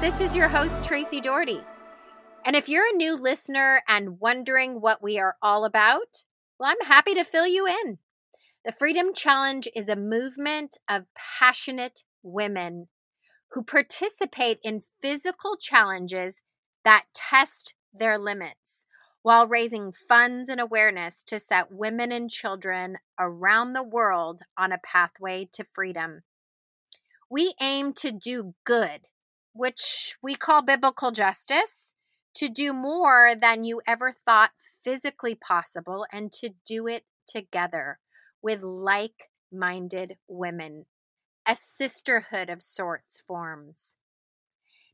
This is your host, Tracy Doherty. And if you're a new listener and wondering what we are all about, well, I'm happy to fill you in. The Freedom Challenge is a movement of passionate women who participate in physical challenges that test their limits while raising funds and awareness to set women and children around the world on a pathway to freedom. We aim to do good, which we call biblical justice, to do more than you ever thought physically possible, and to do it together with like minded women. A sisterhood of sorts forms.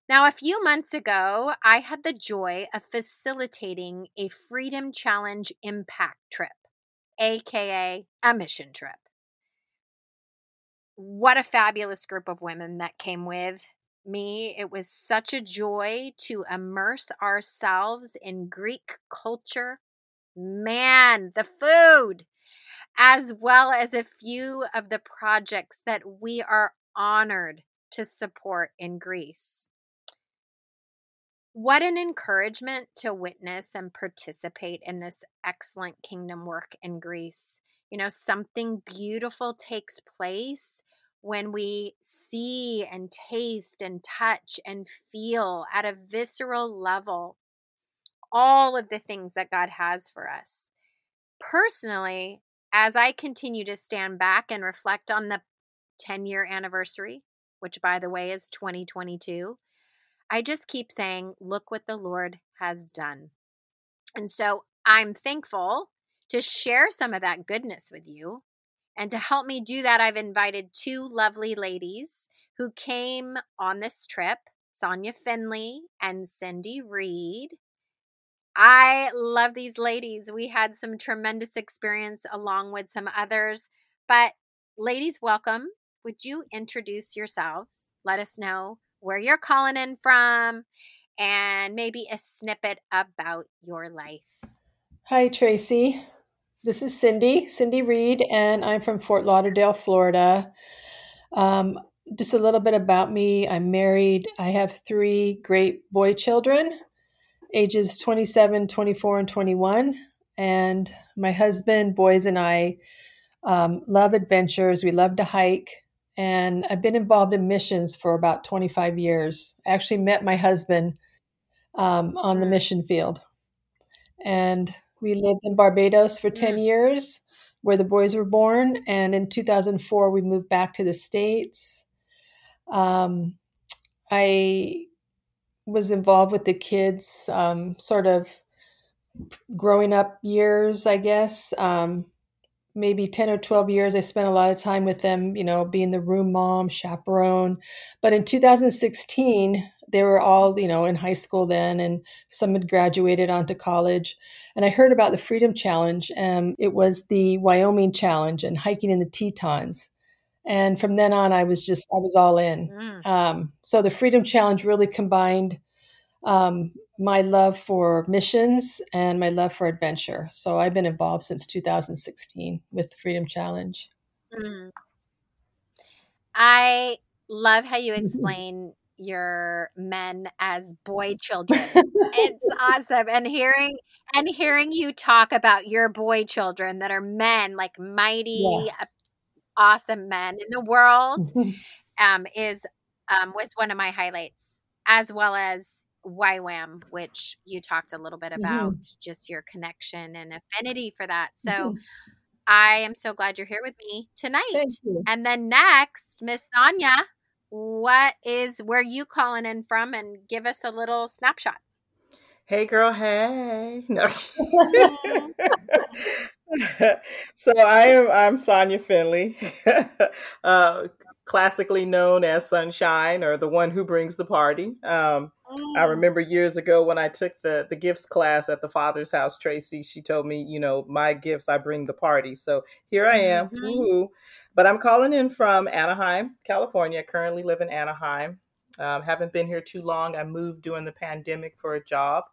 Now, a few months ago, I had the joy of facilitating a Freedom Challenge impact trip, aka a mission trip. What a fabulous group of women that came with me. It was such a joy to immerse ourselves in Greek culture. Man, the food, as well as a few of the projects that we are honored to support in Greece. What an encouragement to witness and participate in this excellent kingdom work in Greece. You know, something beautiful takes place when we see and taste and touch and feel at a visceral level all of the things that God has for us. Personally, as I continue to stand back and reflect on the 10 year anniversary, which by the way is 2022 I just keep saying, look what the Lord has done. And so I'm thankful to share some of that goodness with you. And to help me do that, I've invited two lovely ladies who came on this trip Sonia Finley and Cindy Reed. I love these ladies. We had some tremendous experience along with some others. But, ladies, welcome. Would you introduce yourselves? Let us know where you're calling in from, and maybe a snippet about your life. Hi, Tracy. This is Cindy, Cindy Reed, and I'm from Fort Lauderdale, Florida. Um, just a little bit about me. I'm married. I have three great boy children, ages 27, 24, and 21. And my husband, boys, and I um, love adventures. We love to hike and I've been involved in missions for about 25 years. I actually met my husband um, on the mm. mission field, and we lived in Barbados for 10 mm. years, where the boys were born. And in 2004, we moved back to the states. Um, I was involved with the kids, um, sort of growing up years, I guess. Um, maybe 10 or 12 years, I spent a lot of time with them, you know, being the room mom, chaperone. But in 2016, they were all, you know, in high school then, and some had graduated onto college. And I heard about the Freedom Challenge. Um, it was the Wyoming Challenge and hiking in the Tetons. And from then on, I was just, I was all in. Mm. Um, so the Freedom Challenge really combined um, my love for missions and my love for adventure. So I've been involved since 2016 with Freedom Challenge. Mm. I love how you explain your men as boy children. it's awesome and hearing and hearing you talk about your boy children that are men like mighty yeah. awesome men in the world um is um was one of my highlights as well as YWAM, which you talked a little bit about, mm-hmm. just your connection and affinity for that. So mm-hmm. I am so glad you're here with me tonight. And then next, Miss Sonia, what is where you calling in from and give us a little snapshot? Hey girl, hey. No. so I am I'm Sonia Finley. uh, classically known as Sunshine or the one who brings the party. Um, mm. I remember years ago when I took the the gifts class at the Father's House, Tracy, she told me, you know, my gifts, I bring the party. So here I am. Mm-hmm. But I'm calling in from Anaheim, California. Currently live in Anaheim. Um, haven't been here too long. I moved during the pandemic for a job.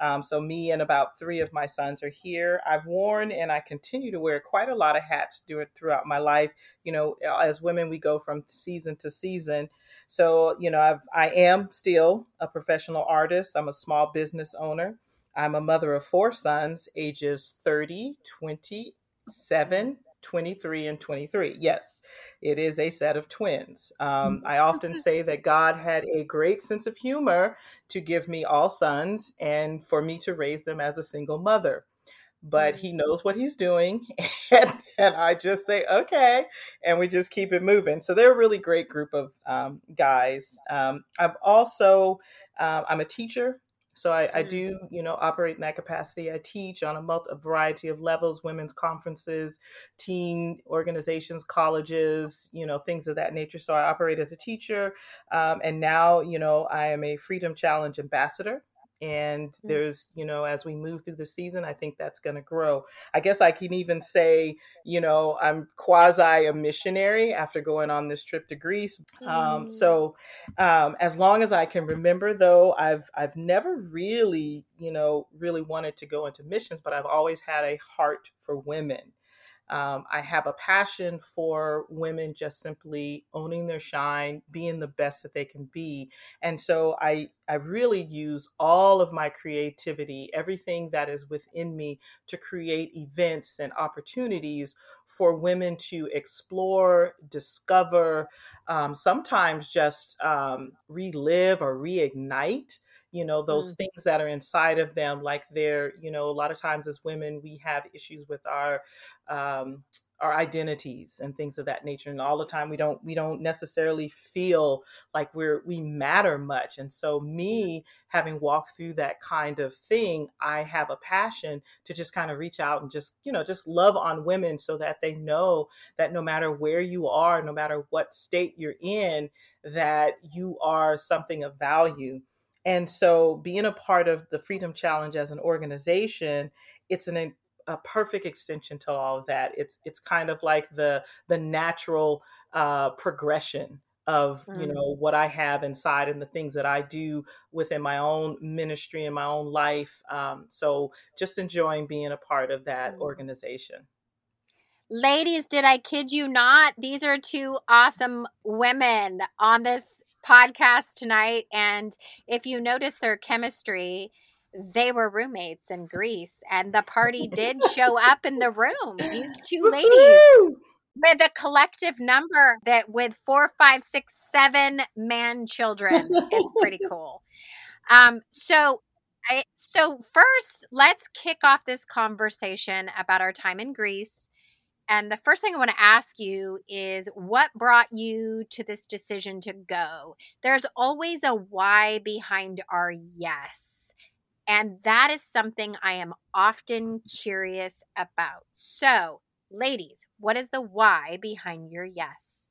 Um, so me and about three of my sons are here. I've worn and I continue to wear quite a lot of hats do throughout my life. You know, as women, we go from season to season. So you know, I've, I am still a professional artist. I'm a small business owner. I'm a mother of four sons, ages 30, 27, 23 and 23. Yes, it is a set of twins. Um, I often say that God had a great sense of humor to give me all sons and for me to raise them as a single mother. But he mm. knows what he's doing. And, and I just say, okay. And we just keep it moving. So they're a really great group of um, guys. Um, I'm also, uh, I'm a teacher so I, I, mm-hmm. do, you know, operate in that capacity. I teach on a, multi, a variety of levels, women's conferences, teen organizations, colleges, you know, things of that nature. So I operate as a teacher. Um, and now, you know, I am a Freedom Challenge ambassador and mm. there's you know as we move through the season i think that's going to grow i guess i can even say you know i'm quasi a missionary after going on this trip to greece um, mm. so um, as long as i can remember though i've i've never really you know really wanted to go into missions but i've always had a heart for women um, I have a passion for women just simply owning their shine, being the best that they can be. And so I, I really use all of my creativity, everything that is within me to create events and opportunities for women to explore, discover, um, sometimes just um, relive or reignite you know those mm. things that are inside of them like they're you know a lot of times as women we have issues with our um, our identities and things of that nature and all the time we don't we don't necessarily feel like we're we matter much and so me having walked through that kind of thing i have a passion to just kind of reach out and just you know just love on women so that they know that no matter where you are no matter what state you're in that you are something of value and so being a part of the Freedom Challenge as an organization, it's an a perfect extension to all of that. It's it's kind of like the the natural uh, progression of mm. you know what I have inside and the things that I do within my own ministry and my own life. Um, so just enjoying being a part of that mm. organization. Ladies, did I kid you not? These are two awesome women on this podcast tonight. And if you notice their chemistry, they were roommates in Greece, and the party did show up in the room. These two ladies with a collective number that with four, five, six, seven man children. It's pretty cool. Um, so I, so first, let's kick off this conversation about our time in Greece and the first thing I want to ask you is what brought you to this decision to go? There's always a why behind our yes. And that is something I am often curious about. So, ladies, what is the why behind your yes?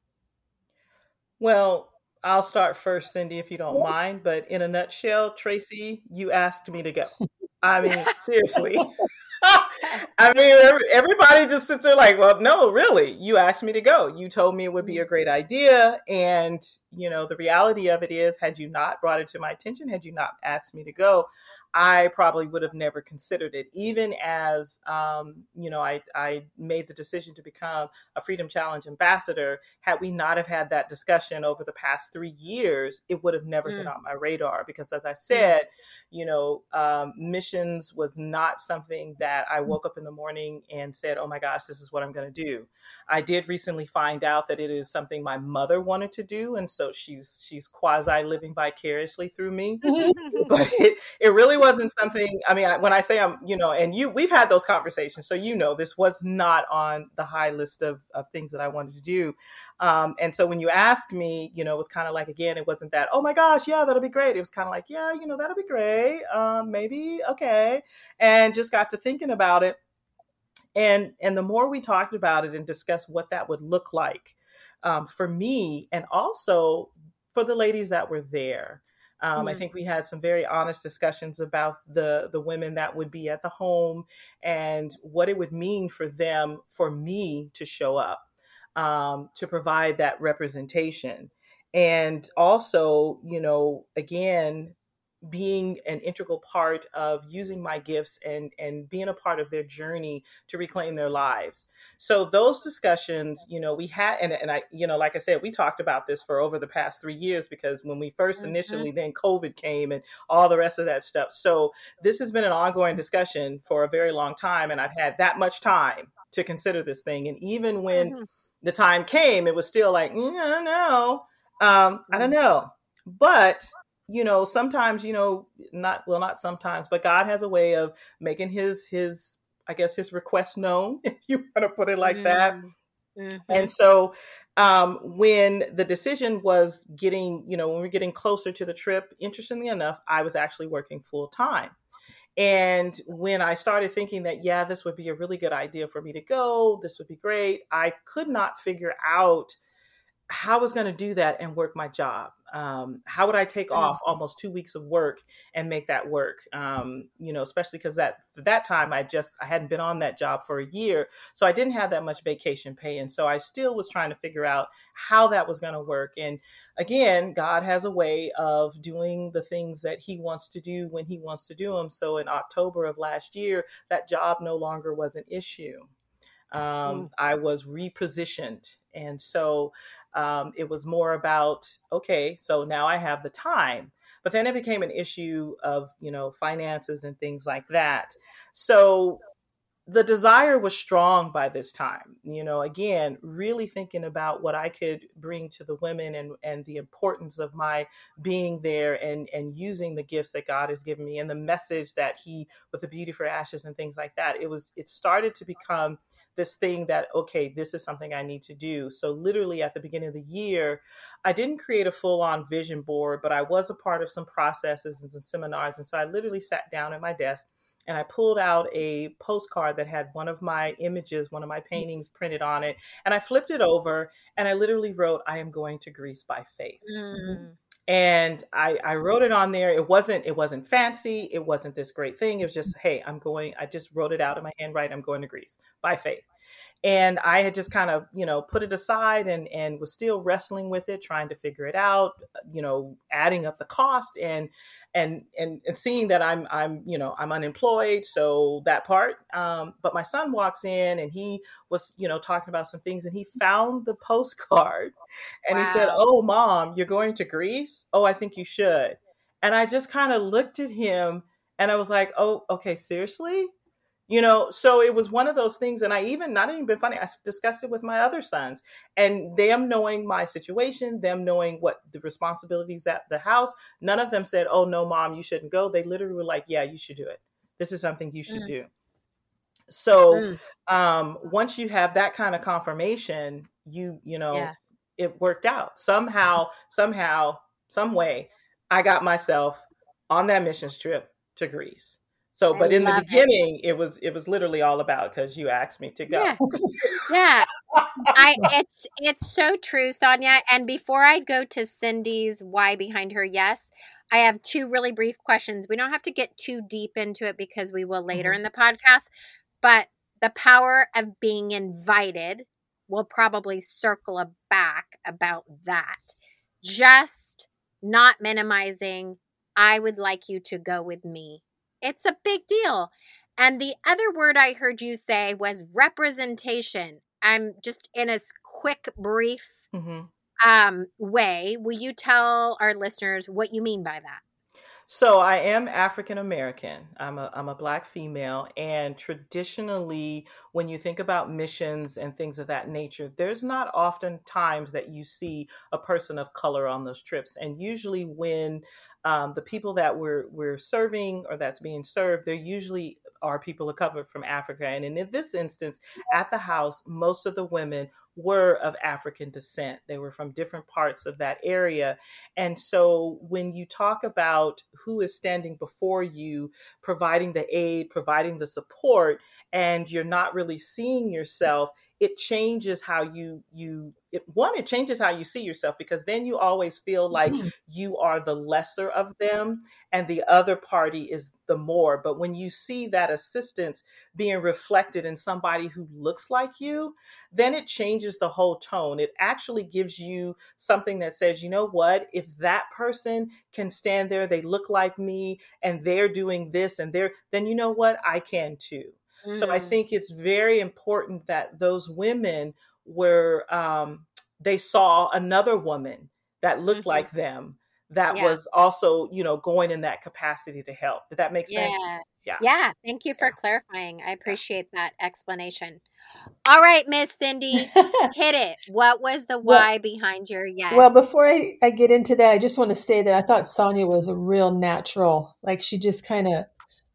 Well, I'll start first, Cindy, if you don't mind. But in a nutshell, Tracy, you asked me to go. I mean, seriously. I mean, everybody just sits there like, well, no, really, you asked me to go. You told me it would be a mm-hmm. great idea. And, you know, the reality of it is, had you not brought it to my attention, had you not asked me to go, I probably would have never considered it. Even as, um, you know, I, I made the decision to become a Freedom Challenge ambassador, had we not have had that discussion over the past three years, it would have never mm. been on my radar. Because as I said, you know, um, missions was not something that I mm. woke up in the morning and said, oh my gosh, this is what I'm going to do. I did recently find out that it is something my mother wanted to do. And so she's, she's quasi living vicariously through me. but it, it really wasn't something. I mean, I, when I say I'm, you know, and you, we've had those conversations, so you know, this was not on the high list of, of things that I wanted to do. Um, and so when you asked me, you know, it was kind of like again, it wasn't that, oh my gosh, yeah, that'll be great. It was kind of like, yeah, you know, that'll be great. Um, maybe okay, and just got to thinking about it. And and the more we talked about it and discussed what that would look like, um, for me and also for the ladies that were there. Um, mm-hmm. I think we had some very honest discussions about the the women that would be at the home and what it would mean for them for me to show up um, to provide that representation and also you know again being an integral part of using my gifts and and being a part of their journey to reclaim their lives so those discussions you know we had and, and i you know like i said we talked about this for over the past three years because when we 1st mm-hmm. initially then covid came and all the rest of that stuff so this has been an ongoing discussion for a very long time and i've had that much time to consider this thing and even when mm-hmm. the time came it was still like mm, i don't know um, i don't mm-hmm. know but you know sometimes you know not well not sometimes but god has a way of making his his i guess his request known if you want to put it like mm-hmm. that mm-hmm. and so um, when the decision was getting you know when we are getting closer to the trip interestingly enough i was actually working full time and when i started thinking that yeah this would be a really good idea for me to go this would be great i could not figure out how I was going to do that and work my job. Um, how would I take mm. off almost two weeks of work and make that work? Um, you know, especially because that that time I just I hadn't been on that job for a year, so I didn't have that much vacation pay, and so I still was trying to figure out how that was going to work. And again, God has a way of doing the things that He wants to do when He wants to do them. So in October of last year, that job no longer was an issue. Um, mm. I was repositioned. And so um, it was more about, okay, so now I have the time. But then it became an issue of, you know, finances and things like that. So the desire was strong by this time you know again really thinking about what i could bring to the women and and the importance of my being there and and using the gifts that god has given me and the message that he with the beauty for ashes and things like that it was it started to become this thing that okay this is something i need to do. So literally at the beginning of the year i didn't create a full on vision board but i was a part of some processes and some seminars and so i literally sat down at my desk and I pulled out a postcard that had one of my images, one of my paintings printed on it, and I flipped it over and I literally wrote, I am going to Greece by faith. Mm and I, I wrote it on there. It wasn't it wasn't fancy. It wasn't this great thing. It was just hey i'm going i just wrote it out in my handwriting. I'm going to greece. By faith and i had just kind of you know put it aside and and was still wrestling with it trying to figure it out you know adding up the cost and and and and seeing that I'm I'm you know I'm unemployed, so that part. Um, but my son walks in and he was you know talking about some things and he found the postcard, and wow. he said, "Oh, mom, you're going to Greece? Oh, I think you should." And I just kind of looked at him and I was like, "Oh, okay, seriously." You know so it was one of those things and i even not even been funny i discussed it with my other sons and them knowing my situation them knowing what the responsibilities at the house none of them said oh no mom you shouldn't go they literally were like yeah you should do it this is something you should mm. do so mm. um once you have that kind of confirmation you you know yeah. it worked out somehow somehow some way i got myself on that missions trip to greece so, but in the beginning, it. it. was it was literally all about because you asked me to go. Yeah, yeah. I it's it's so true, Sonia. And before I go to Cindy's why behind her yes, I have two really brief questions. We don't have to get too deep into it because we will later mm-hmm. in the podcast. But the power of being invited, we'll probably circle back about that. Just not minimizing. I would like you to go with me it's a big deal. And the other word I heard you say was representation. I'm just in a quick, brief mm-hmm. um, way. Will you tell our listeners what you mean by that? So I am African American. I'm a I'm a black female and traditionally when you think about missions and things of that nature, there's not often times that you see a person of color on those trips. And usually when um, the people that we're we're serving or that's being served, they're usually are people of color from Africa. And in this instance, at the house, most of the women were of African descent. They were from different parts of that area. And so when you talk about who is standing before you, providing the aid, providing the support, and you're not really seeing yourself, it changes how you you it, one it changes how you see yourself because then you always feel like mm-hmm. you are the lesser of them and the other party is the more. But when you see that assistance being reflected in somebody who looks like you then it changes the whole tone. It actually gives you something that says you know what? If that person can stand there they look like me and they're doing this and they're then you know what? I can too So I mm. think it's very important that those women were, um, they saw another woman that looked mm-hmm. like them that yeah. was also, you know, going in that capacity to help. Did that make sense? Yeah. Yeah. Yeah. Thank you for yeah. clarifying. I appreciate that explanation. All right, Miss Cindy, hit it. What was the why well, behind your yes? Well, before I, I get into that, I just want to say that I thought Sonia was a real natural. Like she just kind of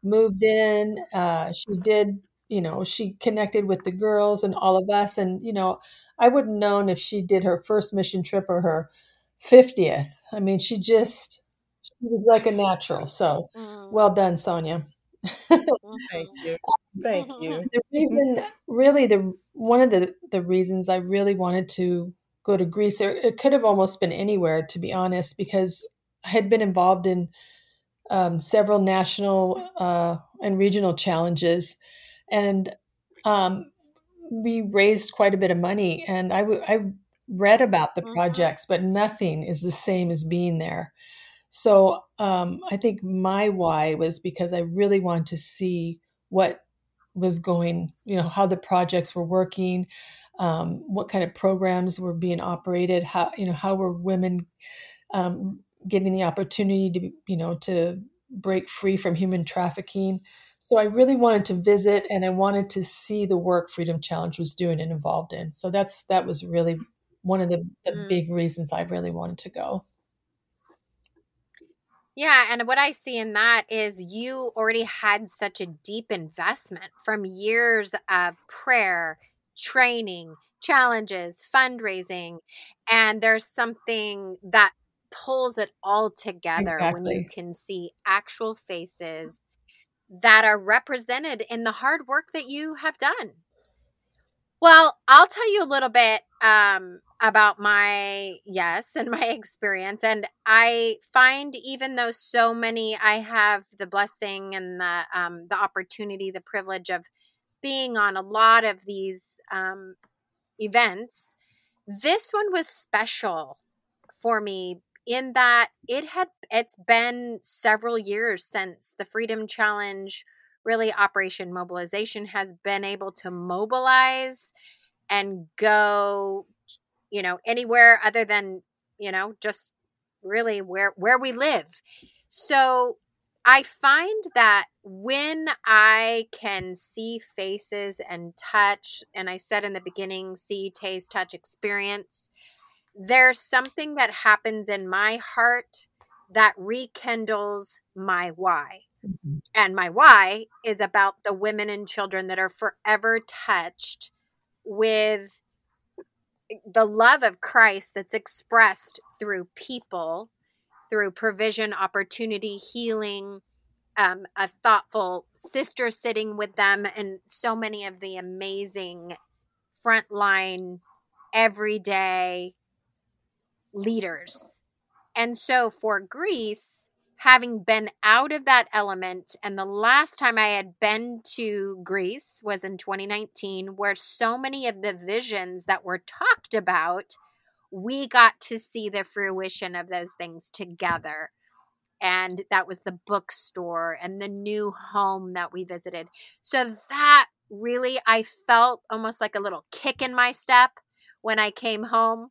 moved in. Uh, she did, you know, she connected with the girls and all of us. And, you know, I wouldn't known if she did her first mission trip or her 50th. I mean, she just, she was like a natural. So mm. well done, Sonia. Thank you. Thank you. The reason, really, the one of the, the reasons I really wanted to go to Greece, or it could have almost been anywhere, to be honest, because I had been involved in um, several national uh, and regional challenges, and um, we raised quite a bit of money. And I, w- I read about the mm-hmm. projects, but nothing is the same as being there. So um, I think my why was because I really wanted to see what was going, you know, how the projects were working, um, what kind of programs were being operated, how you know how were women um, getting the opportunity to you know to break free from human trafficking. So i really wanted to visit and i wanted to see the work freedom challenge was doing and involved in. So that's that was really one of the, the mm. big reasons i really wanted to go. Yeah, and what I see in that is you already had such a deep investment from years of prayer, training, challenges, fundraising, and there's something that pulls it all together exactly. when you can see actual faces that are represented in the hard work that you have done. Well, I'll tell you a little bit um, about my yes and my experience. And I find even though so many, I have the blessing and the um, the opportunity, the privilege of being on a lot of these um, events. This one was special for me in that it had it's been several years since the Freedom Challenge really Operation Mobilization has been able to mobilize and go you know anywhere other than you know just really where where we live. So I find that when I can see faces and touch, and I said in the beginning, see, taste, touch, experience, there's something that happens in my heart that rekindles my why. Mm-hmm. And my why is about the women and children that are forever touched with the love of Christ that's expressed through people, through provision, opportunity, healing, um, a thoughtful sister sitting with them, and so many of the amazing frontline, everyday leaders. And so for Greece, having been out of that element, and the last time I had been to Greece was in 2019, where so many of the visions that were talked about, we got to see the fruition of those things together. And that was the bookstore and the new home that we visited. So that really, I felt almost like a little kick in my step when I came home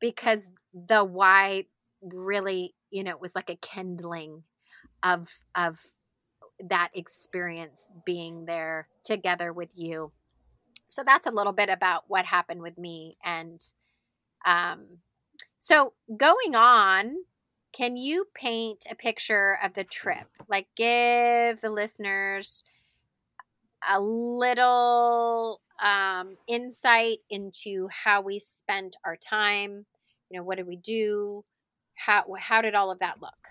because the why really you know it was like a kindling of of that experience being there together with you. So that's a little bit about what happened with me and um so going on can you paint a picture of the trip? Like give the listeners a little um, insight into how we spent our time you know what did we do how how did all of that look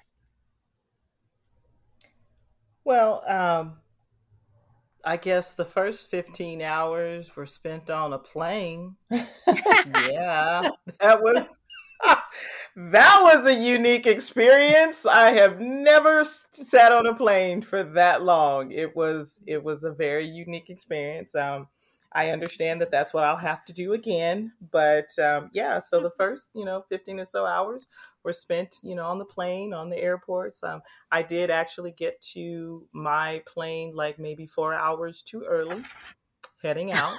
well um I guess the first 15 hours were spent on a plane. yeah, that was that was a unique experience. I have never sat on a plane for that long. It was it was a very unique experience. Um, I understand that that's what I'll have to do again, but um, yeah. So the first, you know, fifteen or so hours were spent, you know, on the plane, on the airports. Um, I did actually get to my plane like maybe four hours too early heading out.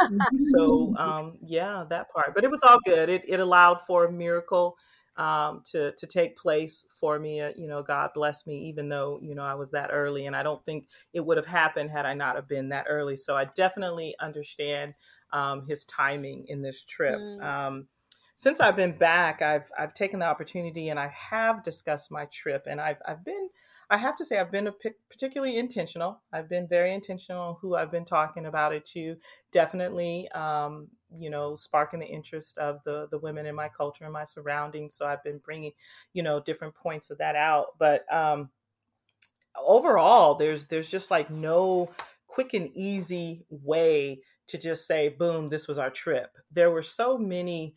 so um, yeah, that part. But it was all good. It it allowed for a miracle um, to to take place for me. Uh, you know, God bless me, even though you know I was that early, and I don't think it would have happened had I not have been that early. So I definitely understand um, His timing in this trip. Mm. Um, since I've been back, I've I've taken the opportunity and I have discussed my trip, and I've I've been I have to say, I've been particularly intentional. I've been very intentional on who I've been talking about it to. Definitely, um, you know, sparking the interest of the the women in my culture and my surroundings. So I've been bringing, you know, different points of that out. But um, overall, there's there's just like no quick and easy way to just say, boom, this was our trip. There were so many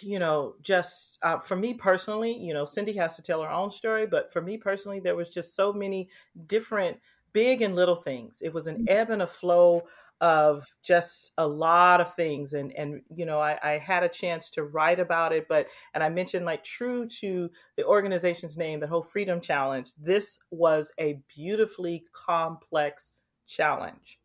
you know, just uh, for me personally, you know, Cindy has to tell her own story, but for me personally, there was just so many different big and little things. It was an mm-hmm. ebb and a flow of just a lot of things and and you know I, I had a chance to write about it but and i mentioned like true to the organization's name the whole freedom challenge this was a beautifully complex challenge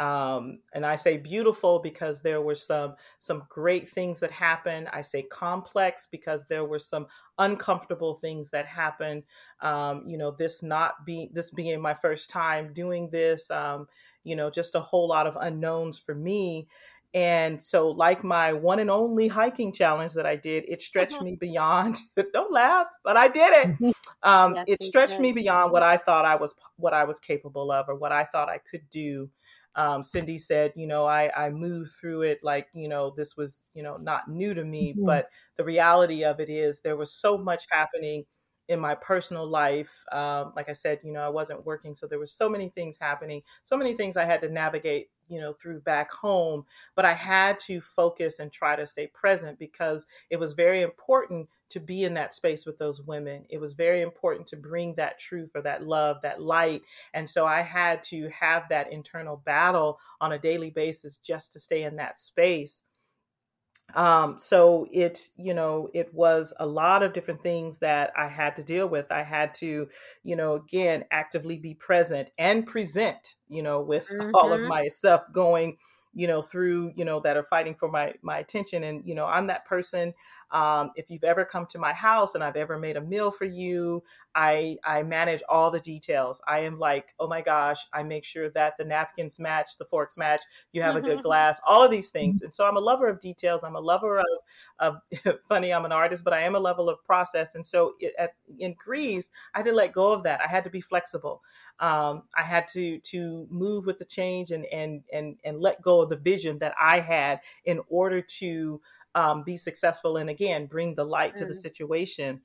um, and I say beautiful because there were some some great things that happened. I say complex because there were some uncomfortable things that happened. Um, you know, this not being this being my first time doing this. Um, you know, just a whole lot of unknowns for me. And so, like my one and only hiking challenge that I did, it stretched me beyond. don't laugh, but I did it. Um, yes, it stretched me beyond what I thought I was what I was capable of, or what I thought I could do um, Cindy said, you know, I, I moved through it like, you know, this was, you know, not new to me, mm-hmm. but the reality of it is there was so much happening in my personal life. Um, like I said, you know, I wasn't working, so there was so many things happening, so many things I had to navigate, you know, through back home. But I had to focus and try to stay present because it was very important to be in that space with those women. It was very important to bring that truth or that love, that light. And so I had to have that internal battle on a daily basis just to stay in that space. Um, so it, you know, it was a lot of different things that I had to deal with. I had to, you know, again, actively be present and present, you know, with mm-hmm. all of mm-hmm. my stuff going, you know, through, you know, that are fighting for my my attention. And, you know, I'm that person um, if you've ever come to my house and I've ever made a meal for you, I I manage all the details. I am like, oh my gosh, I make sure that the napkins match, the forks match, you have a good mm-hmm. glass, all of these things. Mm-hmm. And so I'm a lover of details. I'm a lover of, of funny. I'm an artist, but I am a level of process. And so it, at, in Greece, I had to let go of that. I had to be flexible. Um, I had to to move with the change and and and and let go of the vision that I had in order to um, be successful and again bring the light mm. to the mm. situation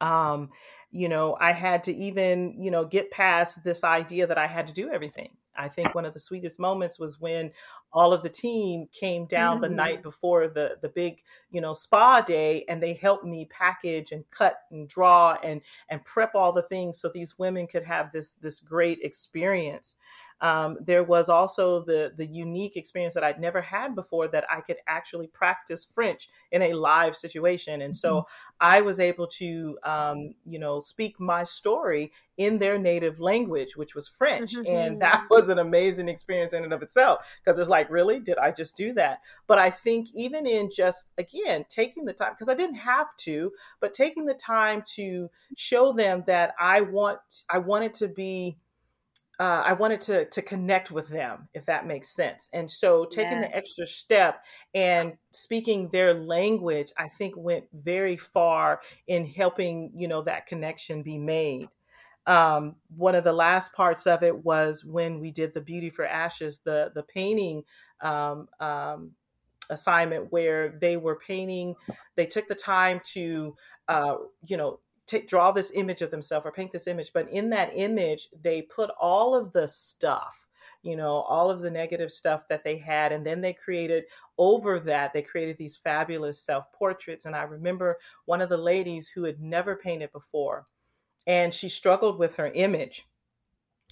um, you know i had to even you know get past this idea that i had to do everything i think one of the sweetest moments was when all of the team came down mm-hmm. the night before the the big you know spa day and they helped me package and cut and draw and and prep all the things so these women could have this this great experience um, there was also the the unique experience that I'd never had before that I could actually practice French in a live situation, and so mm-hmm. I was able to um, you know speak my story in their native language, which was French, mm-hmm. and that was an amazing experience in and of itself because it's like, really, did I just do that? But I think even in just again taking the time because I didn't have to, but taking the time to show them that I want I wanted to be uh, I wanted to to connect with them, if that makes sense. And so taking yes. the extra step and speaking their language, I think went very far in helping you know that connection be made. Um, one of the last parts of it was when we did the Beauty for Ashes, the the painting um, um, assignment where they were painting. They took the time to uh, you know take draw this image of themselves or paint this image but in that image they put all of the stuff you know, all of the negative stuff that they had. And then they created over that, they created these fabulous self portraits. And I remember one of the ladies who had never painted before, and she struggled with her image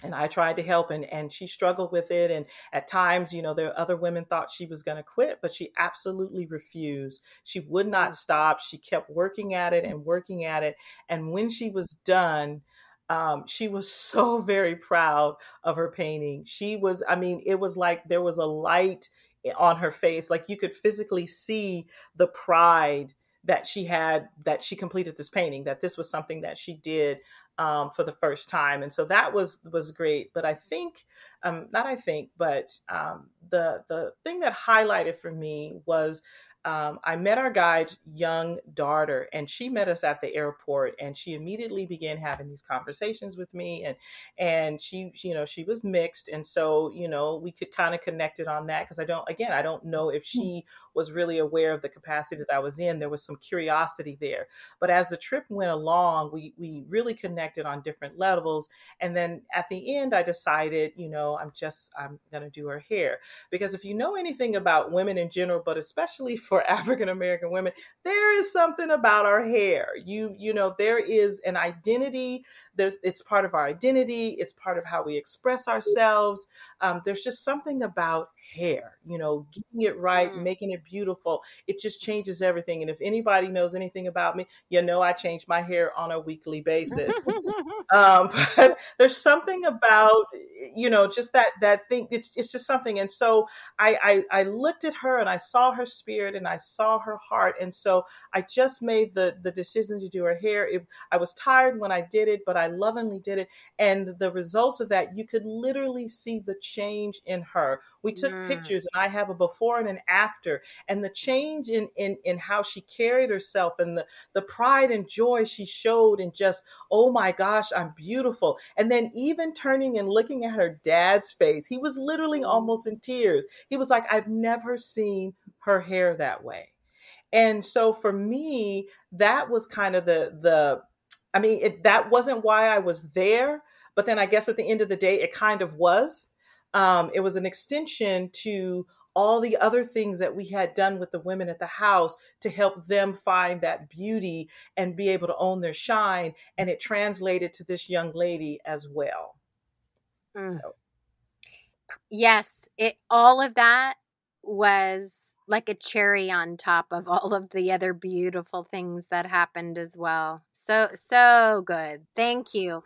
and I tried to help and and she struggled with it and at times you know there other women thought she was going to quit but she absolutely refused. She would not stop. She kept working at it and working at it and when she was done um, she was so very proud of her painting. She was i mean it was like there was a light on her face like you could physically see the pride that she had that she completed this painting that this was something that she did um, for the first time, and so that was was great. But I think, um, not I think, but um, the the thing that highlighted for me was um, I met our guide's young daughter, and she met us at the airport, and she immediately began having these conversations with me, and and she, you know, she was mixed, and so you know we could kind of connect it on that because I don't, again, I don't know if she was really aware of the capacity that I was in. There was some curiosity there, but as the trip went along, we we really connected on different levels, and then at the end, I decided, you know, I'm just I'm gonna do her hair because if you know anything about women in general, but especially for African American women, there is something about our hair. You you know there is an identity. There's it's part of our identity. It's part of how we express ourselves. Um, there's just something about hair. You know, getting it right, mm. making it beautiful. It just changes everything. And if anybody knows anything about me, you know I change my hair on a weekly basis. um, but there's something about you know just that that thing. It's it's just something. And so I I, I looked at her and I saw her spirit and I saw her heart. And so I just made the the decision to do her hair. It, I was tired when I did it, but I lovingly did it. And the results of that, you could literally see the change in her. We took mm. pictures, and I have a before and an after, and the change in in in how she carried herself, and the the pride and joy she showed, and just oh my gosh, I'm beautiful. And then even turning and looking at her dad's face, he was literally mm. almost in tears. He was like, I've never seen her hair that way. And so for me, that was kind of the the I mean, it, that wasn't why I was there, but then I guess at the end of the day, it kind of was. Um, it was an extension to all the other things that we had done with the women at the house to help them find that beauty and be able to own their shine. And it translated to this young lady as well. Mm. So. Yes, it all of that was like a cherry on top of all of the other beautiful things that happened as well. So so good. Thank you.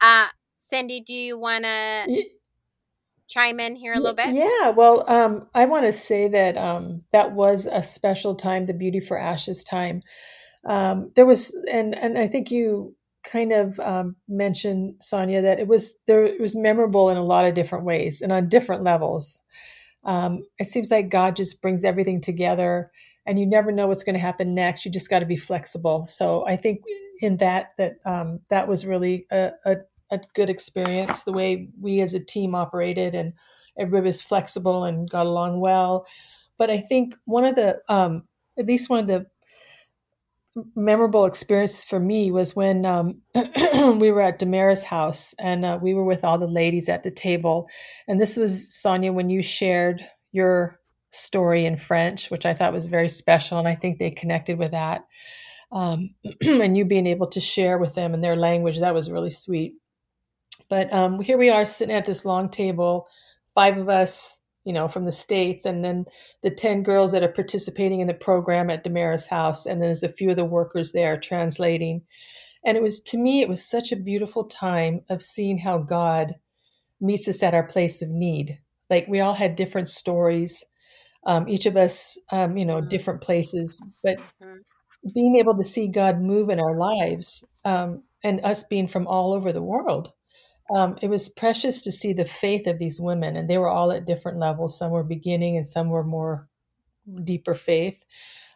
Uh Cindy, do you want to chime in here a little bit? Yeah, well, um, I want to say that um, that was a special time, the Beauty for Ashes time. Um, there was, and and I think you kind of um, mentioned Sonia that it was there. It was memorable in a lot of different ways and on different levels um, it seems like God just brings everything together and you never know what's going to happen next. You just got to be flexible. So I think in that, that, um, that was really a, a, a, good experience, the way we as a team operated and everybody was flexible and got along well. But I think one of the, um, at least one of the memorable experience for me was when um, we were at Damaris house and uh, we were with all the ladies at the table. And this was, Sonia, when you shared your story in French, which I thought was very special. And I think they connected with that. Um, and you being able to share with them in their language, that was really sweet. But um, here we are sitting at this long table, five of us you know, from the States, and then the 10 girls that are participating in the program at Damaris House. And then there's a few of the workers there translating. And it was, to me, it was such a beautiful time of seeing how God meets us at our place of need. Like we all had different stories, um, each of us, um, you know, mm-hmm. different places, but mm-hmm. being able to see God move in our lives um, and us being from all over the world um, it was precious to see the faith of these women, and they were all at different levels. Some were beginning, and some were more deeper faith.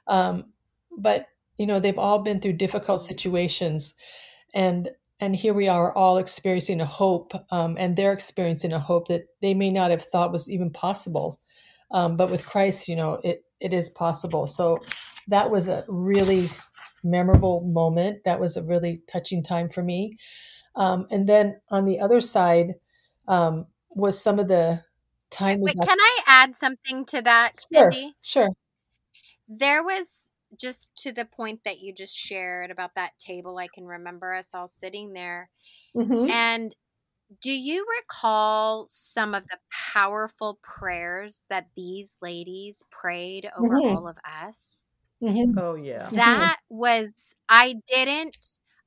Um, but you know, they've all been through difficult situations, and and here we are, all experiencing a hope, um, and they're experiencing a hope that they may not have thought was even possible. Um, but with Christ, you know, it it is possible. So that was a really memorable moment. That was a really touching time for me. Um, and then on the other side, um, was some of the time. Wait, can I add something to that, sure, Cindy? Sure. There was just to the point that you just shared about that table. I can remember us all sitting there, Mm-hmm. and do you recall some of the powerful prayers that these ladies prayed over Mm-hmm. all of us? Mm-hmm. Oh yeah. That was, I didn't,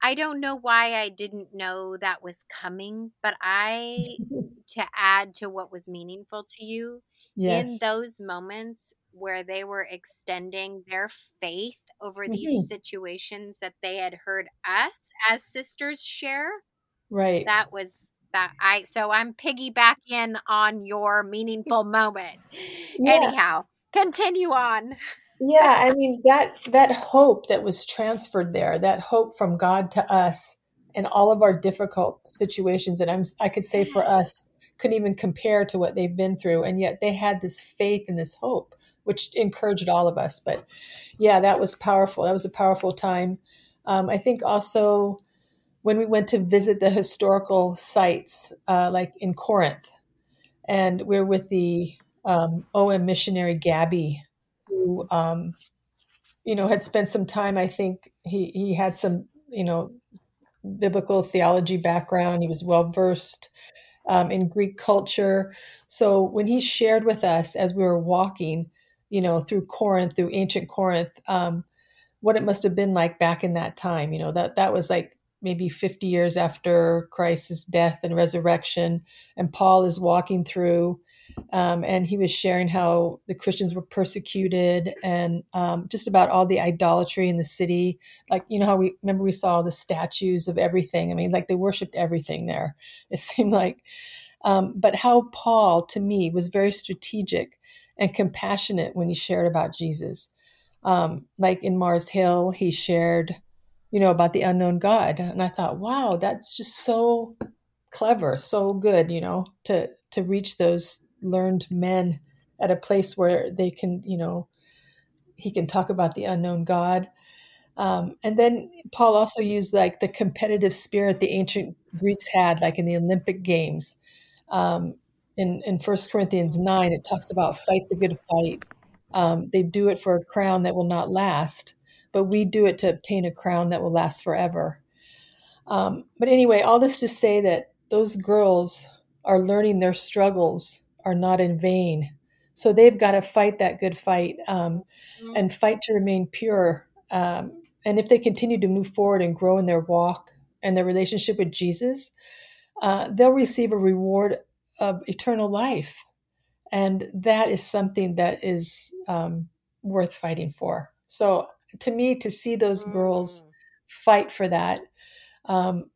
I don't know why I didn't know that was coming, but I, to add to what was meaningful to you, in those moments where they were extending their faith over Mm-hmm. these situations that they had heard us as sisters share, Right. that was that I so I'm piggybacking on your meaningful moment. Yeah. Anyhow, continue on. yeah i mean that that hope that was transferred there that hope from god to us in all of our difficult situations and i'm i could say for us couldn't even compare to what they've been through and yet they had this faith and this hope which encouraged all of us but yeah that was powerful. That was a powerful time. Um, i think also when we went to visit the historical sites uh, like in corinth and we're with the um, om missionary gabby um, you know had spent some time i think he he had some you know biblical theology background. He was well versed um, in greek culture. So when he shared with us as we were walking you know through corinth through ancient corinth um, what it must have been like back in that time you know that that was like maybe 50 years after christ's death and resurrection. And paul is walking through um, and he was sharing how the Christians were persecuted and um, just about all the idolatry in the city. Like, you know, how we remember we saw the statues of everything. I mean, like they worshiped everything there, it seemed like. Um, but how Paul, to me, was very strategic and compassionate when he shared about Jesus. Um, like in Mars Hill, he shared, you know, about the unknown God. And I thought, wow, that's just so clever, so good, you know, to to reach those learned men at a place where they can, you know, he can talk about the unknown God. Um, and then Paul also used like the competitive spirit the ancient Greeks had, like in the Olympic Games. Um, in in First Corinthians nine, it talks about fight the good fight. Um, they do it for a crown that will not last, but we do it to obtain a crown that will last forever. Um, but anyway, all this to say that those girls are learning their struggles are not in vain. So they've got to fight that good fight um, and fight to remain pure. Um, and if they continue to move forward and grow in their walk and their relationship with Jesus, uh, they'll receive a reward of eternal life. And that is something that is um, worth fighting for. So to me, to see those girls fight for that um,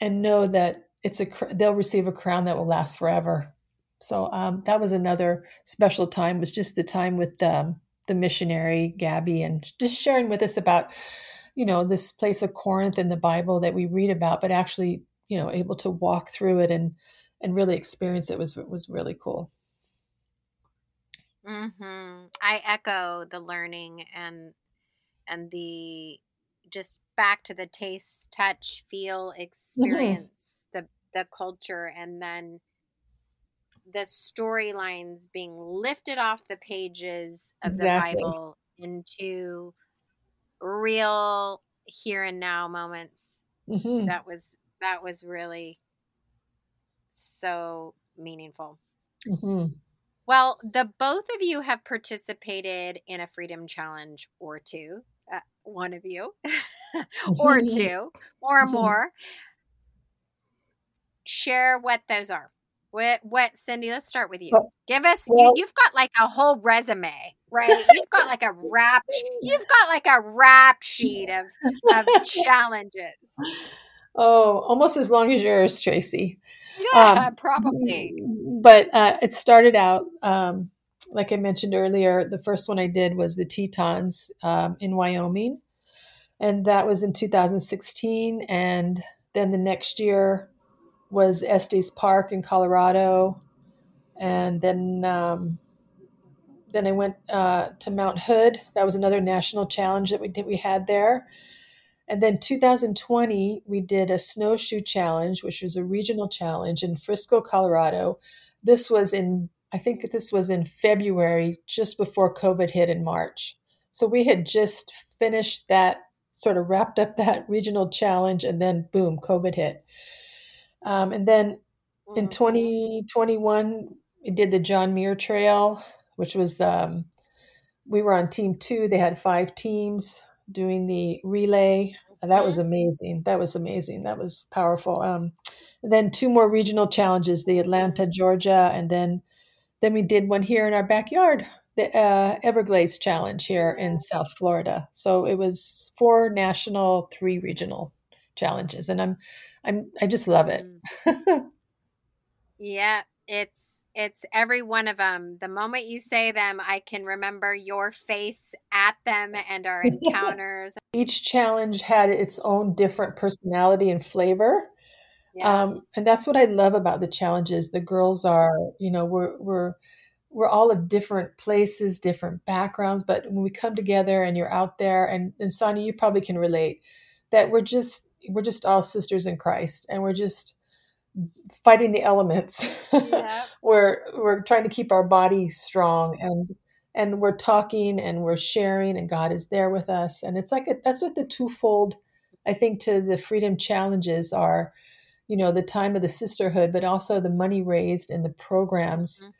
and know that it's a cr- they'll receive a crown that will last forever. So um, that was another special time. Was just the time with um, the missionary Gabby and just sharing with us about you know this place of Corinth in the Bible that we read about, but actually you know able to walk through it and and really experience it was was really cool. Mm-hmm. I echo the learning and and the just back to the taste, touch, feel, experience, the the culture, and then the storylines being lifted off the pages of Exactly. the Bible into real here and now moments. hmm That was that was really so meaningful. hmm Well, the both of you have participated in a freedom challenge or two. Uh, one of you, or two, or more. Share what those are. What, what, Cindy? Let's start with you. Give us. well- you, you've got like a whole resume, right? You've got like a rap. You've got like a rap sheet of of challenges. Oh, almost as long as yours, Tracy. Yeah, Um, probably. But uh, it started out, um, like I mentioned earlier, the first one I did was the Tetons um, in Wyoming. And that was in 2016. And then the next year was Estes Park in Colorado. And then um, then I went uh, to Mount Hood. That was another national challenge that we did we had there. And then 2020, we did a snowshoe challenge, which was a regional challenge in Frisco, Colorado. this was in I think this was in February, just before COVID hit in March. So we had just finished that, sort of wrapped up that regional challenge, and then boom, COVID hit. Um, and then in mm-hmm. 2021, we did the John Muir Trail, which was um, we were on team two. They had five teams doing the relay. And that was mm-hmm. amazing. That was amazing. That was powerful. Um, then two more regional challenges: the Atlanta, Georgia, and then then we did one here in our backyard, the uh, Everglades Challenge here in South Florida. So it was four national, three regional challenges, and I'm I'm I just love it. Mm. yeah, it's it's every one of them. The moment you say them, I can remember your face at them and our encounters. Each challenge had its own different personality and flavor. Yeah. Um, and that's what I love about the challenges. The girls are, you know, we're we're we're all of different places, different backgrounds, but when we come together and you're out there, and and Sonia, you probably can relate that we're just we're just all sisters in Christ, and we're just fighting the elements. Yeah. we're we're trying to keep our body strong and and we're talking and we're sharing and God is there with us and it's like a, that's what the twofold I think to the freedom challenges are you know the time of the sisterhood but also the money raised and the programs mm-hmm.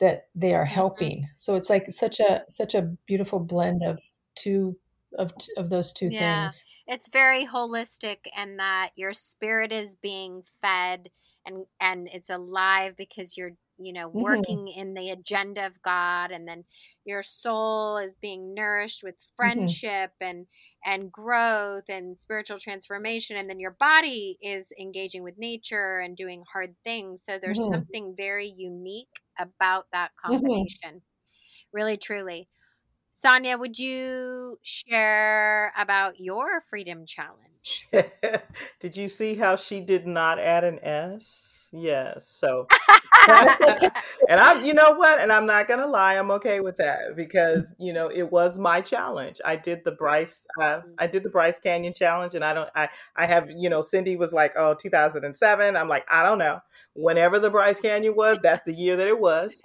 that they are mm-hmm. helping mm-hmm. so it's like such a such a beautiful blend of two of of those two yeah. things it's very holistic and that your spirit is being fed and and it's alive because you're you know mm-hmm. working mm-hmm. in the agenda of god and then your soul is being nourished with mm-hmm. friendship mm-hmm. and and growth and spiritual transformation and then your body is engaging with nature and doing hard things so there's mm-hmm. something very unique about that mm-hmm. combination really truly sonia would you share about your freedom challenge did you see how she did not add an s Yes. So, and I'm, you know what? And I'm not going to lie. I'm okay with that because, you know, it was my challenge. I did the Bryce, uh, I did the Bryce Canyon challenge and I don't, I, I have, you know, Cindy was like, oh, 2007. I'm like, I don't know. Whenever the Bryce Canyon was, that's the year that it was.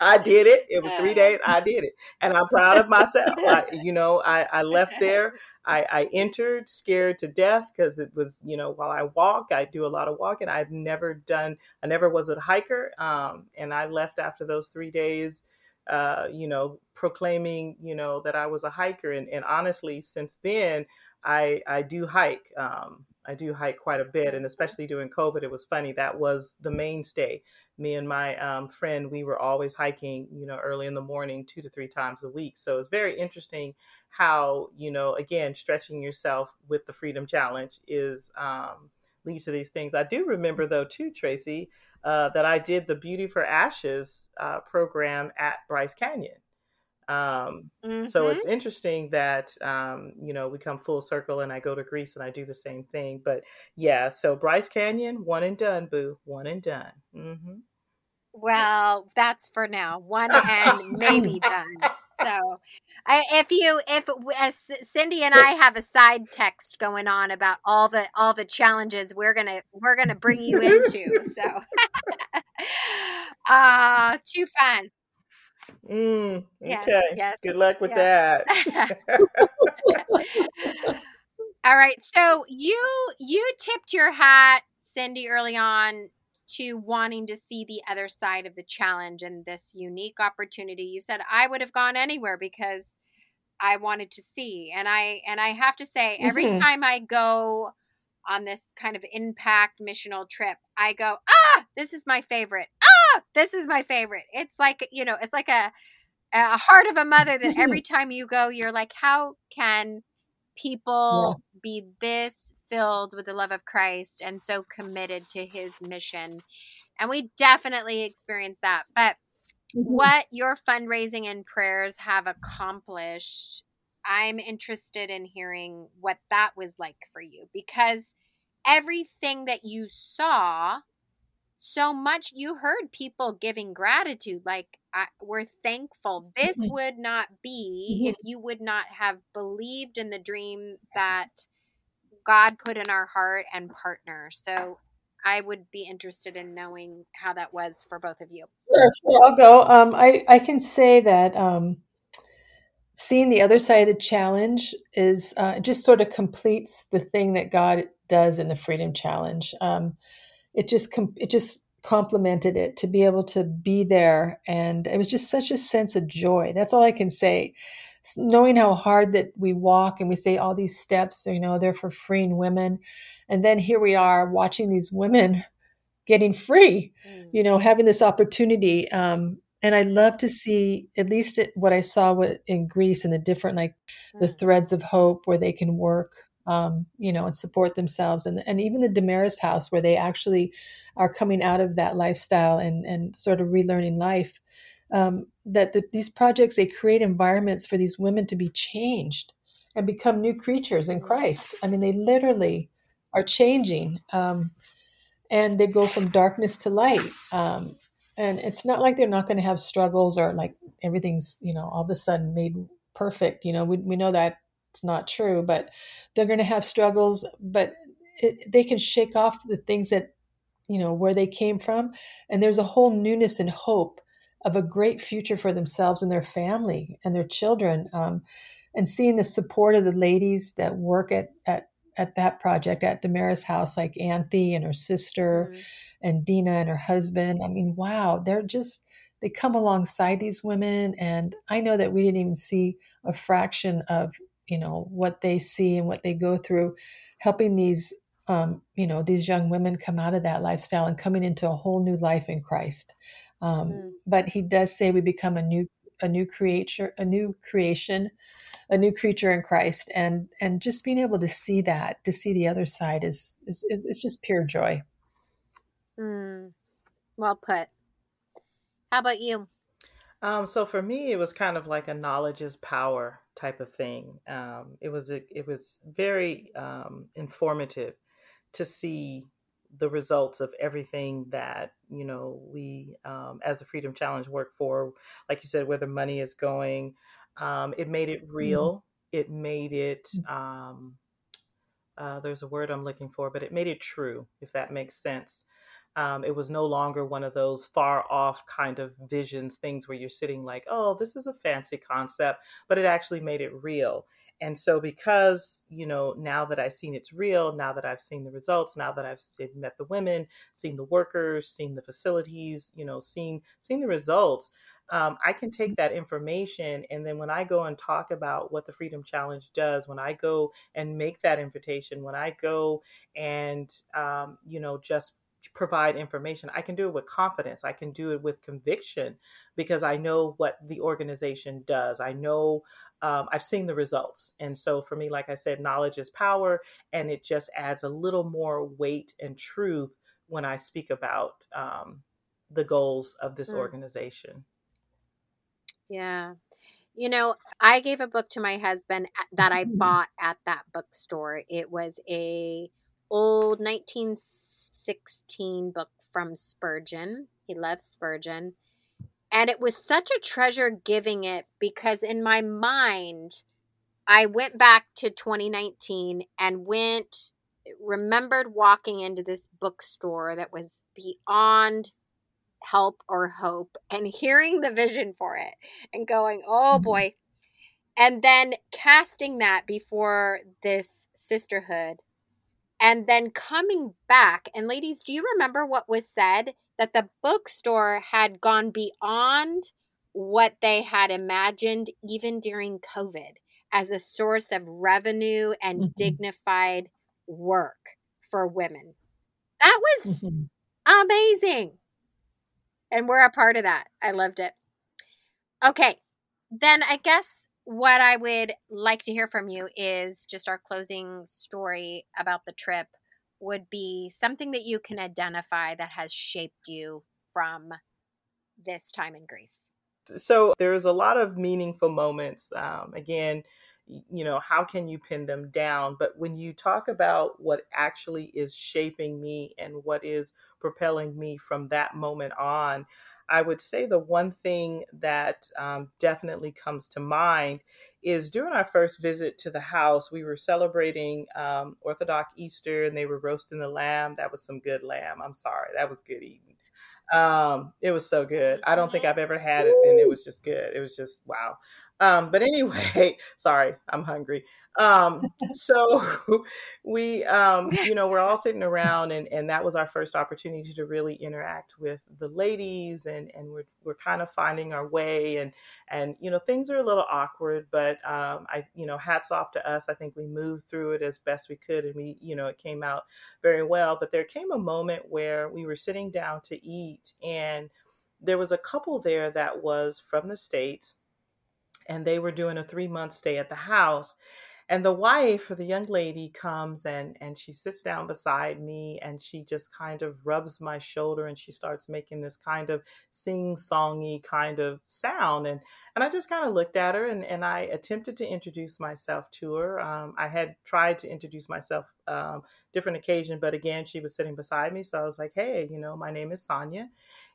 I did it. It was three days. I did it, and I'm proud of myself. I, you know, I, I left there. I, I entered scared to death because it was, you know, while I walk, I do a lot of walking. I've never done. I never was a hiker, um, and I left after those three days. Uh, you know, proclaiming, you know, that I was a hiker, and, and honestly, since then, I I do hike. Um, I do hike quite a bit, and especially during COVID, it was funny. That was the mainstay me and my um, friend, we were always hiking, you know, early in the morning, two to three times a week. So it's very interesting how, you know, again, stretching yourself with the Freedom Challenge is um, leads to these things. I do remember though too, Tracy, uh, that I did the Beauty for Ashes uh, program at Bryce Canyon. Um, mm-hmm. So it's interesting that um, you know we come full circle, and I go to Greece and I do the same thing. But yeah, so Bryce Canyon, one and done, boo, one and done. Mm-hmm. Well, that's for now, one and maybe done. So, I, if you if as Cindy and I have a side text going on about all the all the challenges we're gonna we're gonna bring you into, so uh too fun. Mm, yes, okay. Yes, Good luck with yes. that. All right. So you you tipped your hat, Cindy, early on to wanting to see the other side of the challenge and this unique opportunity. You said I would have gone anywhere because I wanted to see. And I and I have to say, every mm-hmm. time I go on this kind of impact missional trip, I go, ah, this is my favorite this is my favorite. It's like, you know, it's like a a heart of a mother that every time you go, you're like, how can people yeah. be this filled with the love of Christ and so committed to his mission? And we definitely experience that. But mm-hmm. what your fundraising and prayers have accomplished, I'm interested in hearing what that was like for you because everything that you saw so much you heard people giving gratitude like I, we're thankful this mm-hmm. would not be mm-hmm. if you would not have believed in the dream that god put in our heart and partner so I would be interested in knowing how that was for both of you. Sure, sure I'll go. Um, I I can say that um, seeing the other side of the challenge is uh, just sort of completes the thing that God does in the Freedom Challenge. Um, it just com- it just complemented it to be able to be there, and it was just such a sense of joy. That's all I can say. Knowing how hard that we walk and we say all these steps, you know, they're for freeing women, and then here we are watching these women getting free, mm. you know, having this opportunity. Um, and I love to see at least it, what I saw in Greece and the different like mm. the threads of hope where they can work, um, you know, and support themselves, and and even the Damaris House where they actually are coming out of that lifestyle and and sort of relearning life. Um, that the, these projects they create environments for these women to be changed and become new creatures in Christ. I mean, they literally are changing, um, and they go from darkness to light. Um, and it's not like they're not going to have struggles or like everything's you know all of a sudden made perfect you know we, we know that it's not true but they're going to have struggles but it, they can shake off the things that you know where they came from and there's a whole newness and hope of a great future for themselves and their family and their children um, and seeing the support of the ladies that work at at, at that project at Damaris House like Anthe and her sister mm-hmm and Dina and her husband. I mean, wow, they're just they come alongside these women and I know that we didn't even see a fraction of, you know, what they see and what they go through helping these um, you know, these young women come out of that lifestyle and coming into a whole new life in Christ. Um, mm. But he does say we become a new a new creature, a new creation, a new creature in Christ, and and just being able to see that, to see the other side is is it's just pure joy. Mm, well put. How about you? Um, so for me, it was kind of like a knowledge is power type of thing. Um, it was a, it was very um, informative to see the results of everything that you know we um, as the Freedom Challenge work for. Like you said, where the money is going, um, it made it mm-hmm. real. Mm-hmm. It made it. Um, uh, there's a word I'm looking for, but it made it true, if that makes sense. Um, it was no longer one of those far off kind of visions, things where you're sitting like, oh, this is a fancy concept, but it actually made it real. And so, because, you know, now that I've seen it's real, now that I've seen the results, now that I've met the women, seen the workers, seen the facilities, you know, seen, seen the results, um, I can take that information and then when I go and talk about what the Freedom Challenge does, when I go and make that invitation, when I go and, um, you know, just provide information. I can do it with confidence. I can do it with conviction because I know what the organization does. I know um, I've seen the results. And so for me, like I said, knowledge is power, and it just adds a little more weight and truth when I speak about um, the goals of this mm. organization. Yeah. You know, I gave a book to my husband that I bought at that bookstore. It was a old 19 16 book from Spurgeon. He loves Spurgeon. And it was such a treasure giving it because in my mind, I went back to 2019 and went, remembered walking into this bookstore that was beyond help or hope and hearing the vision for it and going, oh mm-hmm. boy. And then casting that before this sisterhood and then coming back. And ladies, do you remember what was said? That the bookstore had gone beyond what they had imagined even during COVID as a source of revenue and mm-hmm. dignified work for women. That was mm-hmm. amazing. And we're a part of that. I loved it. Okay. Then I guess what I would like to hear from you is just our closing story about the trip would be something that you can identify that has shaped you from this time in Greece. So there's a lot of meaningful moments. Um, again, you know, how can you pin them down? But when you talk about what actually is shaping me and what is propelling me from that moment on, I would say the one thing that um, definitely comes to mind is during our first visit to the house, we were celebrating um, Orthodox Easter and they were roasting the lamb. That was some good lamb. I'm sorry. That was good eating. Um, it was so good. I don't think I've ever had it, and it was just good. It was just wow. Um, but anyway, sorry, I'm hungry. Um, so we, um, you know, we're all sitting around, and and that was our first opportunity to really interact with the ladies, and and we're we're kind of finding our way, and and you know, things are a little awkward, but um, I, you know, hats off to us. I think we moved through it as best we could, and we, you know, it came out very well. But there came a moment where we were sitting down to eat, and there was a couple there that was from the states and they were doing a three month stay at the house. And the wife or the young lady comes and and she sits down beside me and she just kind of rubs my shoulder and she starts making this kind of sing songy kind of sound. And and i just kind of looked at her and and i attempted to introduce myself to her. Um, i had tried to introduce myself um, different occasion but again she was sitting beside me so i was like hey you know my name is sonia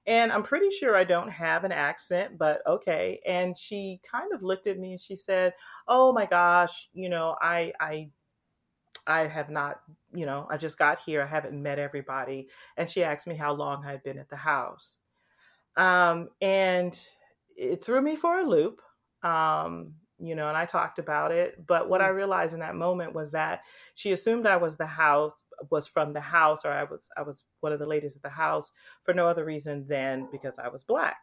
and I'm pretty sure I don't have an accent, but okay. And she kind of looked at me and she said, "Oh my gosh, you know, I I I have not, you know, I just got here. I haven't met everybody." And she asked me how long I had been at the house. Um, and it threw me for a loop. Um, you know, and I talked about it. But what I mm. realized in that moment was that she assumed I was the house was from the house or I was I was one of the ladies at the house for no other reason than because I was black.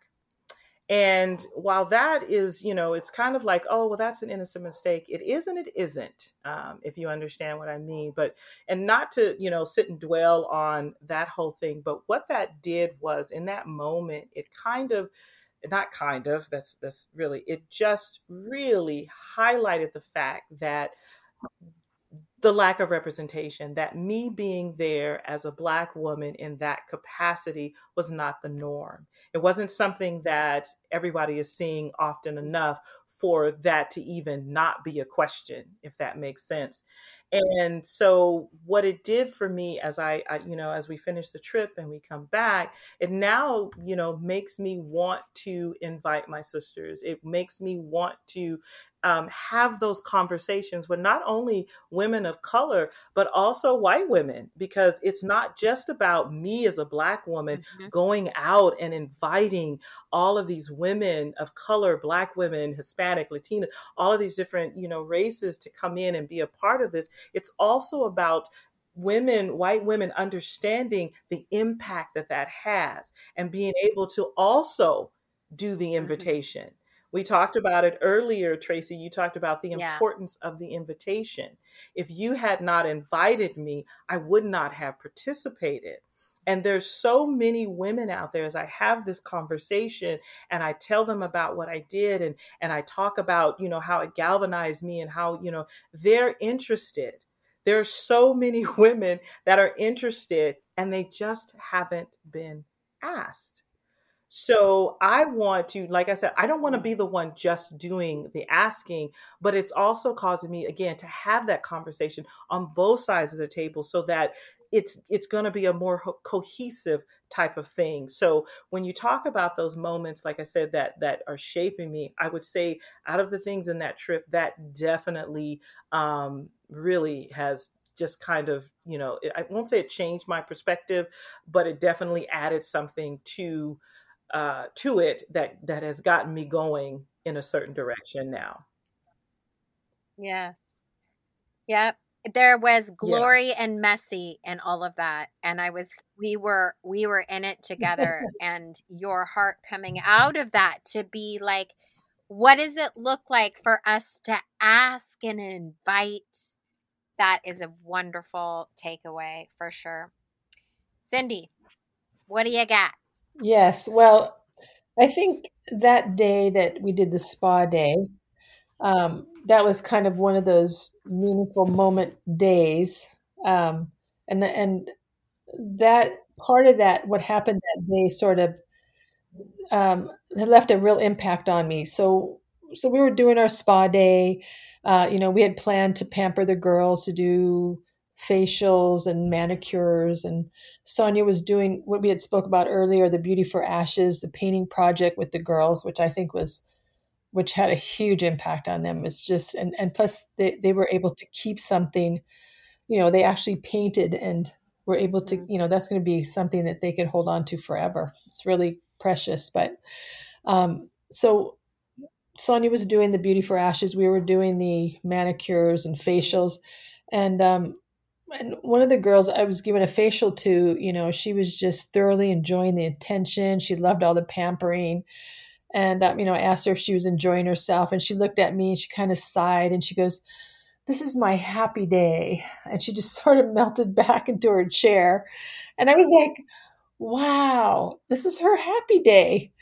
And while that is, you know, it's kind of like, oh, well, that's an innocent mistake. It is and it isn't, um, if you understand what I mean. But, and not to, you know, sit and dwell on that whole thing. But what that did was in that moment, it kind of, not kind of, that's, that's really, it just really highlighted the fact that the lack of representation that me being there as a black woman in that capacity was not the norm. It wasn't something that everybody is seeing often enough for that to even not be a question if that makes sense and so what it did for me as I, I, you know as we finish the trip and we come back it now you know makes me want to invite my sisters. It makes me want to um, have those conversations with not only women of color, but also white women, because it's not just about me as a Black woman mm-hmm. going out and inviting all of these women of color, Black women, Hispanic, Latina, all of these different, you know, races to come in and be a part of this. It's also about women, white women, understanding the impact that that has and being able to also do the mm-hmm. invitation. Mm-hmm we talked about it earlier, Tracy. You talked about the yeah. importance of the invitation. If you had not invited me, I would not have participated. And there's so many women out there as I have this conversation and I tell them about what I did and and I talk about, you know, how it galvanized me and how, you know, they're interested. There are so many women that are interested and they just haven't been asked. So I want to, like I said, I don't want to be the one just doing the asking, but it's also causing me again to have that conversation on both sides of the table so that it's it's going to be a more ho- cohesive type of thing. So when you talk about those moments, like I said, that that are shaping me, I would say out of the things in that trip, that definitely um, really has just kind of you know I won't say it changed my perspective, but it definitely added something to uh, to it that that has gotten me going in a certain direction now. Yes. Yep. There was glory yeah. and messy and all of that. And I was we were we were in it together and your heart coming out of that to be like, what does it look like for us to ask and invite? That is a wonderful takeaway for sure. Cindy, what do you got? Yes. Well, I think that day that we did the spa day, um, that was kind of one of those meaningful moment days. Um, and and that part of that, what happened that day, sort of um, left a real impact on me. So so we were doing our spa day. Uh, you know, we had planned to pamper the girls to do facials and manicures and sonia was doing what we had spoke about earlier the beauty for ashes the painting project with the girls which i think was which had a huge impact on them. It's just and, and plus they, they were able to keep something you know they actually painted and were able to mm-hmm. you know that's going to be something that they could hold on to forever. It's really precious but um so sonia was doing the beauty for ashes. We were doing the manicures and facials and um and one of the girls I was giving a facial to, you know, she was just thoroughly enjoying the attention. She loved all the pampering. And, um, you know, I asked her if she was enjoying herself. And she looked at me and she kind of sighed and she goes, This is my happy day. And she just sort of melted back into her chair. And I was like, Wow, this is her happy day.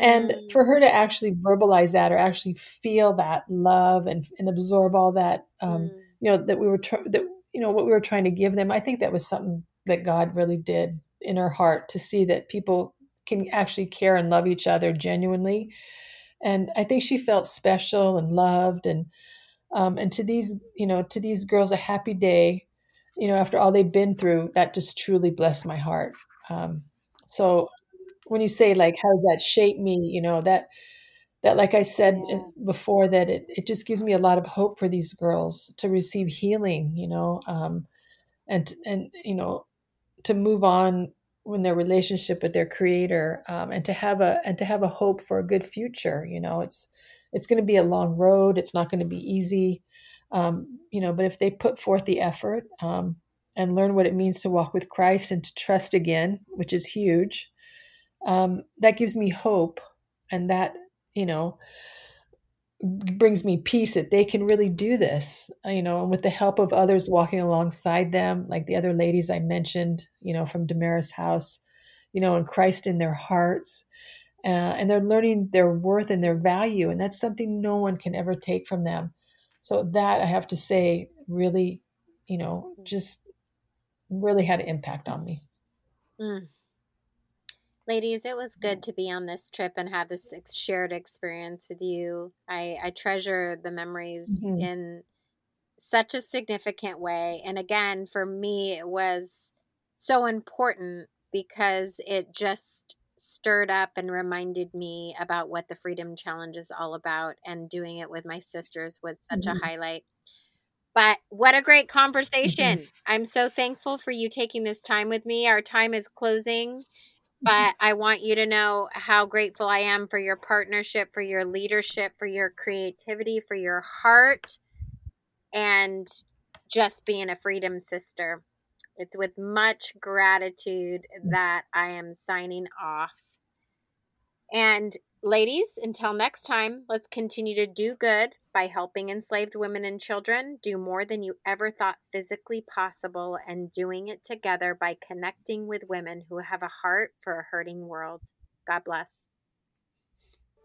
And mm. for her to actually verbalize that or actually feel that love and, and absorb all that, um, mm. you know, that we were, tr- that you know what we were trying to give them. I think that was something that god really did in her heart to see that people can actually care and love each other genuinely. And i think she felt special and loved. And um, and to these you know to these girls a happy day you know after all they've been through that just truly blessed my heart. Um, so when you say like how does that shape me? You know that that like i said yeah. before that it, it just gives me a lot of hope for these girls to receive healing you know um, and and you know to move on in their relationship with their creator um, and to have a and to have a hope for a good future you know it's it's going to be a long road it's not going to be easy um, you know but if they put forth the effort um, and learn what it means to walk with christ and to trust again which is huge um, that gives me hope and that you know brings me peace that they can really do this you know and with the help of others walking alongside them like the other ladies i mentioned you know from Damaris house you know and christ in their hearts uh, and they're learning their worth and their value and that's something no one can ever take from them so that i have to say really you know just really had an impact on me mm. Ladies, it was good to be on this trip and have this shared experience with you. I, I treasure the memories mm-hmm. in such a significant way. And again, for me, it was so important because it just stirred up and reminded me about what the Freedom Challenge is all about. And doing it with my sisters was such mm-hmm. a highlight. But what a great conversation. Mm-hmm. I'm so thankful for you taking this time with me. Our time is closing. Mm-hmm. But I want you to know how grateful I am for your partnership, for your leadership, for your creativity, for your heart, and just being a freedom sister. It's with much gratitude mm. that I am signing off. And ladies, until next time, let's continue to do good by helping enslaved women and children do more than you ever thought physically possible and doing it together by connecting with women who have a heart for a hurting world. God bless.